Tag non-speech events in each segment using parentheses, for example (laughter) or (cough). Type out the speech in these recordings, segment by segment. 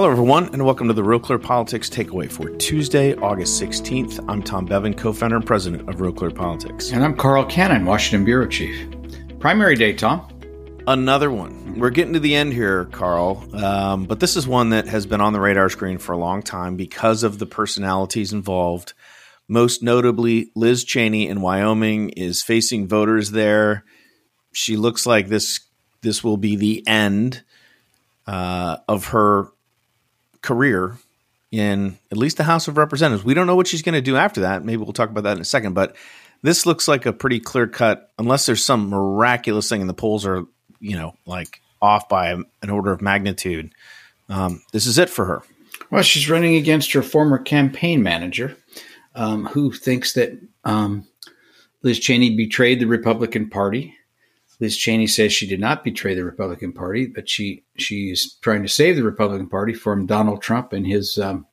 Hello, everyone, and welcome to the Real Clear Politics Takeaway for Tuesday, August 16th. I'm Tom Bevan, co founder and president of Real Clear Politics. And I'm Carl Cannon, Washington Bureau Chief. Primary day, Tom. Another one. We're getting to the end here, Carl, um, but this is one that has been on the radar screen for a long time because of the personalities involved. Most notably, Liz Cheney in Wyoming is facing voters there. She looks like this this will be the end uh, of her career in at least the House of Representatives. We don't know what she's going to do after that. Maybe we'll talk about that in a second. But this looks like a pretty clear cut, unless there's some miraculous thing and the polls are, you know, like off by an order of magnitude. Um, this is it for her. Well, she's running against her former campaign manager, um, who thinks that um, Liz Cheney betrayed the Republican Party Liz Cheney says she did not betray the Republican Party, but she she is trying to save the Republican Party from Donald Trump and his um,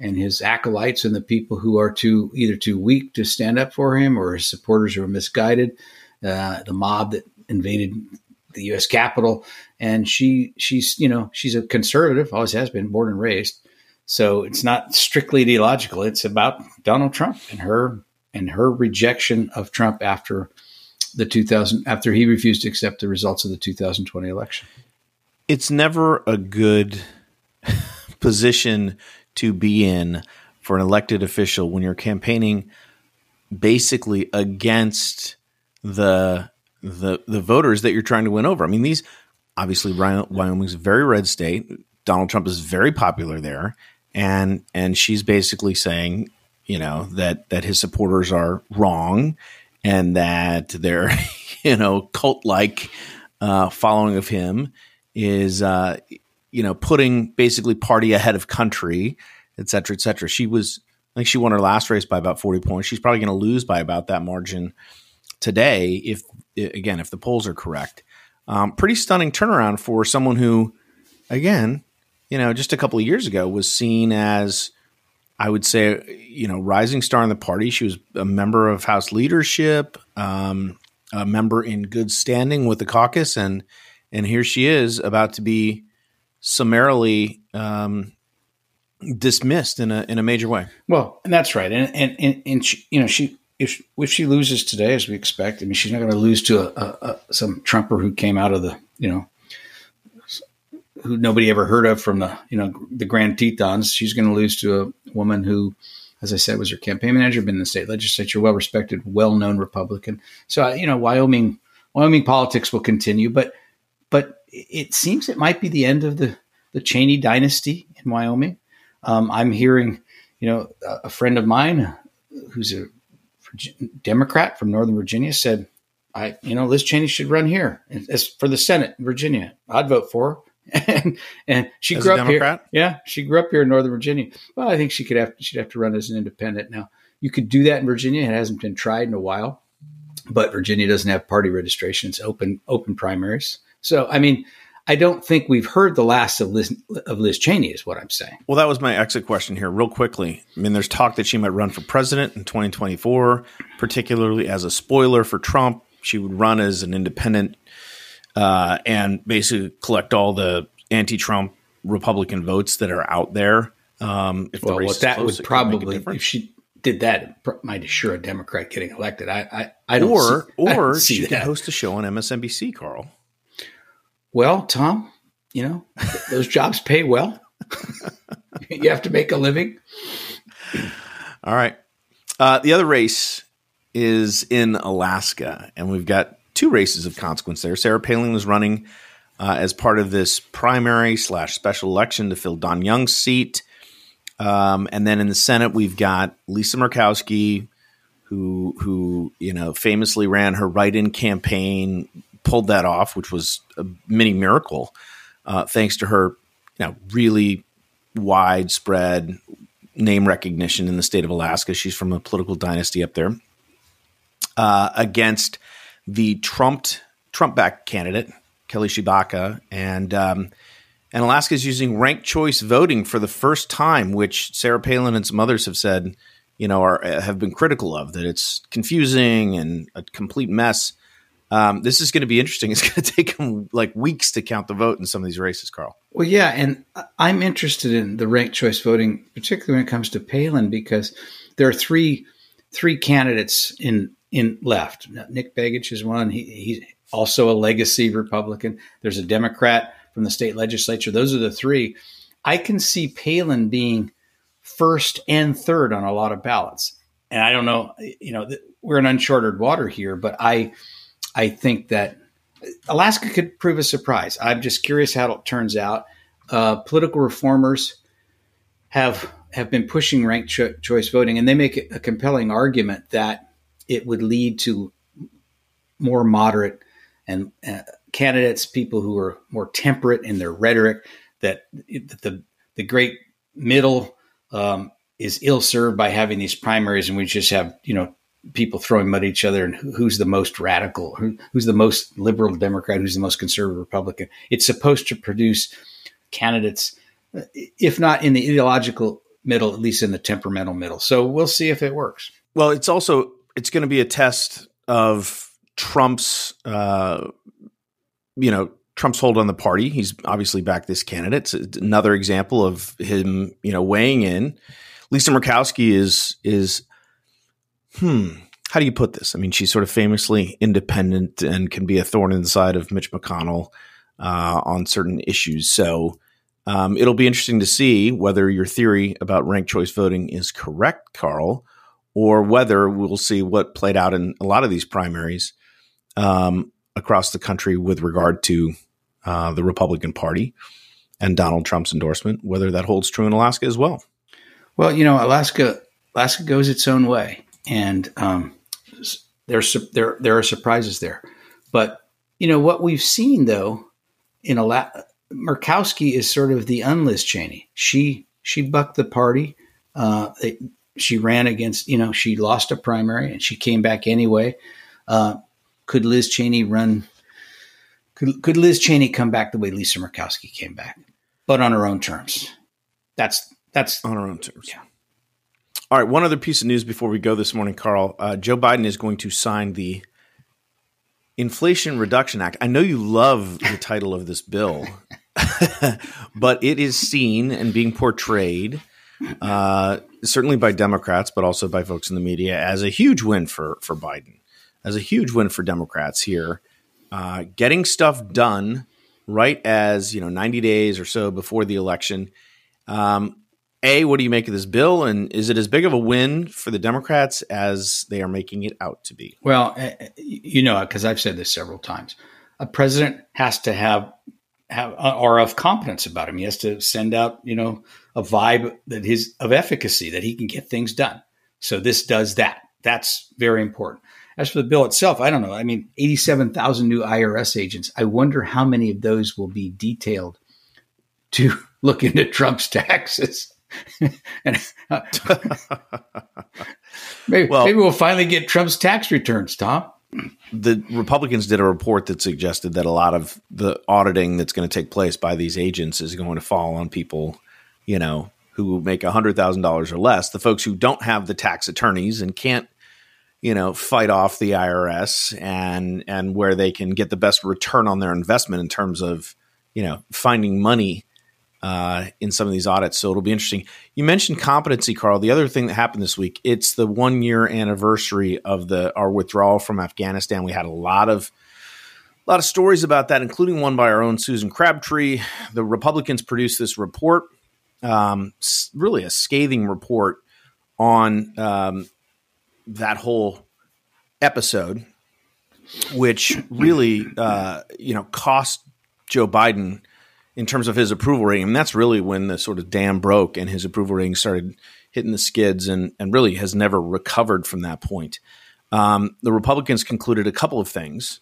and his acolytes and the people who are too either too weak to stand up for him or his supporters who are misguided. Uh, the mob that invaded the U.S. Capitol, and she she's you know she's a conservative, always has been, born and raised. So it's not strictly ideological. It's about Donald Trump and her and her rejection of Trump after the 2000 after he refused to accept the results of the 2020 election. It's never a good (laughs) position to be in for an elected official when you're campaigning basically against the the the voters that you're trying to win over. I mean, these obviously Wyoming's a very red state. Donald Trump is very popular there, and and she's basically saying, you know, that that his supporters are wrong and that their (laughs) you know cult like uh, following of him is uh, you know putting basically party ahead of country, et cetera, et cetera. She was I think she won her last race by about forty points. She's probably going to lose by about that margin today if again if the polls are correct. Um, pretty stunning turnaround for someone who, again, you know, just a couple of years ago was seen as I would say, you know, rising star in the party. She was a member of House leadership, um, a member in good standing with the caucus, and and here she is about to be summarily um, dismissed in a in a major way. Well, and that's right, and and and, and she, you know she if if she loses today, as we expect, I mean, she's not going to lose to a, a, a, some Trumper who came out of the you know who nobody ever heard of from the you know the Grand Tetons. She's going to lose to a woman who, as I said, was her campaign manager, been in the state legislature, well respected, well known Republican. So you know, Wyoming Wyoming politics will continue, but but it seems it might be the end of the the Cheney dynasty in Wyoming. Um, I'm hearing, you know, a friend of mine who's a Democrat from Northern Virginia said, "I, you know, Liz Cheney should run here as for the Senate in Virginia. I'd vote for her." (laughs) and, and she as grew up here. Yeah, she grew up here in Northern Virginia. Well, I think she could have she'd have to run as an independent. Now, you could do that in Virginia. It hasn't been tried in a while, but Virginia doesn't have party registration. It's open open primaries. So, I mean, I don't think we've heard the last of Liz, of Liz Cheney, is what I'm saying. Well, that was my exit question here, real quickly. I mean, there's talk that she might run for president in 2024, particularly as a spoiler for Trump. She would run as an independent uh, and basically collect all the anti-Trump Republican votes that are out there. Um, if well, what that close, would probably if she did that, it might assure a Democrat getting elected. I, I, I don't or see, or don't she could host a show on MSNBC, Carl. Well, Tom, you know (laughs) those jobs pay well. (laughs) you have to make a living. All right. Uh, the other race is in Alaska, and we've got two races of consequence there. Sarah Palin was running uh, as part of this primary slash special election to fill Don Young's seat. Um, and then in the Senate, we've got Lisa Murkowski, who who you know famously ran her write-in campaign, pulled that off, which was a mini miracle, uh, thanks to her you know really widespread name recognition in the state of Alaska. She's from a political dynasty up there. Uh, against the Trumped Trump backed candidate Kelly Tshibaka, and um, and Alaska is using ranked choice voting for the first time, which Sarah Palin and some others have said, you know, are have been critical of that it's confusing and a complete mess. Um, this is going to be interesting. (laughs) It's going to take them like weeks to count the vote in some of these races, Carl. Well, yeah, and I'm interested in the ranked choice voting, particularly when it comes to Palin, because there are three three candidates in in left. Nick Begich is one. He, he's also a legacy Republican. There's a Democrat from the state legislature. Those are the three. I can see Palin being first and third on a lot of ballots. And I don't know, you know, we're in uncharted water here, but I I think that Alaska could prove a surprise. I'm just curious how it turns out. Uh, political reformers have have been pushing ranked cho- choice voting, and they make a compelling argument that it would lead to more moderate and uh, candidates, people who are more temperate in their rhetoric. That the the great middle um, is ill served by having these primaries, and we just have you know people throwing mud at each other and who's the most radical, who, who's the most liberal Democrat, who's the most conservative Republican. It's supposed to produce candidates, if not in the ideological middle, at least in the temperamental middle. So we'll see if it works. Well, it's also it's going to be a test of Trump's, uh, you know, Trump's hold on the party. He's obviously backed this candidate. It's another example of him, you know, weighing in. Lisa Murkowski is is hmm, how do you put this? I mean, she's sort of famously independent and can be a thorn in the side of Mitch McConnell uh, on certain issues. So um, it'll be interesting to see whether your theory about ranked choice voting is correct, Carl, or whether we'll see what played out in a lot of these primaries um, across the country with regard to uh, the Republican Party and Donald Trump's endorsement, whether that holds true in Alaska as well. Well, you know, Alaska Alaska goes its own way and um, there's there there are surprises there. But you know what we've seen though in a la- Murkowski is sort of the unlist Cheney. She she bucked the party. Uh, she ran against you know she lost a primary and she came back anyway. Uh, could Liz Cheney run? Could, could Liz Cheney come back the way Lisa Murkowski came back, but on her own terms? That's that's on her own terms. Yeah. All right, one other piece of news before we go this morning, Carl. Uh, Joe Biden is going to sign the Inflation Reduction Act. I know you love the (laughs) title of this bill, (laughs) but it is seen and being portrayed, uh, certainly by Democrats, but also by folks in the media, as a huge win for for Biden, as a huge win for Democrats here, uh, getting stuff done right as you know, ninety days or so before the election. Um, a, what do you make of this bill? And is it as big of a win for the Democrats as they are making it out to be? Well, eh, eh, you know, because I've said this several times, a president has to have have or of competence about him. He has to send out, you know, a vibe that his of efficacy that he can get things done. So this does that. That's very important. As for the bill itself, I don't know. I mean, 87,000 new IRS agents. I wonder how many of those will be detailed to (laughs) look into Trump's taxes. (laughs) and uh, (laughs) maybe, well, maybe we'll finally get Trump's tax returns, Tom. The Republicans did a report that suggested that a lot of the auditing that's going to take place by these agents is going to fall on people, you know, who make $100,000 or less, the folks who don't have the tax attorneys and can't you know fight off the IRS and and where they can get the best return on their investment in terms of you know finding money uh, in some of these audits. So it'll be interesting. You mentioned competency, Carl. The other thing that happened this week, it's the one year anniversary of the our withdrawal from Afghanistan. We had a lot of a lot of stories about that, including one by our own Susan Crabtree. The Republicans produced this report, um, really a scathing report on um, that whole episode, which really, uh, you know, cost Joe Biden in terms of his approval rating. And that's really when the sort of dam broke and his approval rating started hitting the skids and, and really has never recovered from that point. Um, the Republicans concluded a couple of things.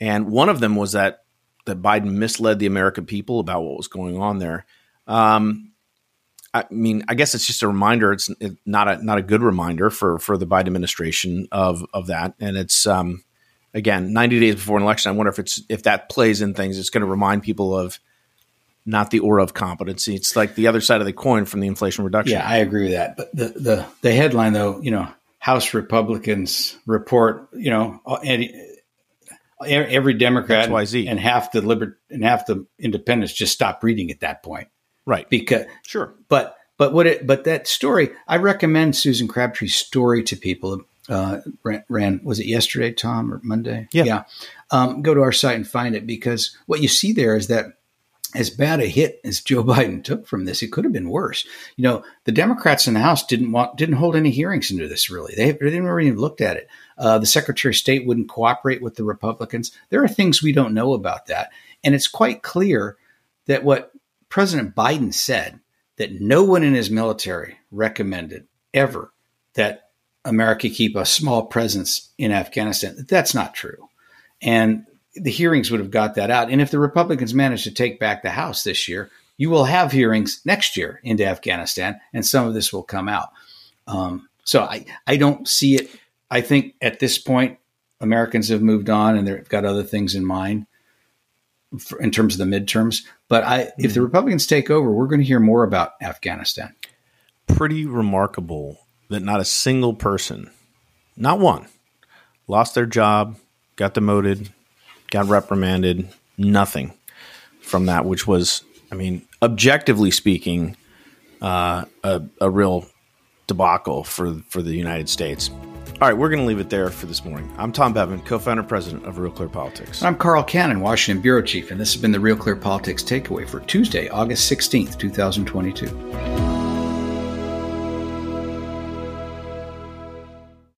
And one of them was that, that Biden misled the American people about what was going on there. Um, I mean, I guess it's just a reminder. It's not a not a good reminder for for the Biden administration of of that, and it's um, again 90 days before an election. I wonder if it's if that plays in things. It's going to remind people of not the aura of competency. It's like the other side of the coin from the Inflation Reduction. Yeah, I agree with that. But the the the headline, though, you know, House Republicans report, you know, every Democrat XYZ. and half the liber and half the independents just stop reading at that point. Right. Because Sure. but but what it but that story I recommend Susan Crabtree's story to people. Uh, ran, ran was it yesterday, Tom, or Monday? Yeah. yeah. Um, go to our site and find it because what you see there is that as bad a hit as Joe (laughs) Biden took from this, it could have been worse. You know, the Democrats in the House didn't want didn't hold any hearings into this. Really, they, they didn't even looked at it. Uh, the Secretary of State wouldn't cooperate with the Republicans. There are things we don't know about that, and it's quite clear that what President Biden said that no one in his military recommended ever that America keep a small presence in Afghanistan. That's not true, and the hearings would have got that out. And if the Republicans manage to take back the House this year, you will have hearings next year into Afghanistan, and some of this will come out. Um, so I, I don't see it. I think at this point, Americans have moved on and they've got other things in mind for, in terms of the midterms. But I, mm-hmm. if the Republicans take over, we're going to hear more about Afghanistan. Pretty remarkable that not a single person, not one, lost their job, got demoted, got reprimanded, nothing from that, which was, I mean, objectively speaking, uh, a, a real debacle for for the United States. All right, we're going to leave it there for this morning. I'm Tom Bevan, co-founder president of Real Clear Politics. I'm Carl Cannon, Washington bureau chief, and this has been the Real Clear Politics takeaway for Tuesday, August 16th, 2022.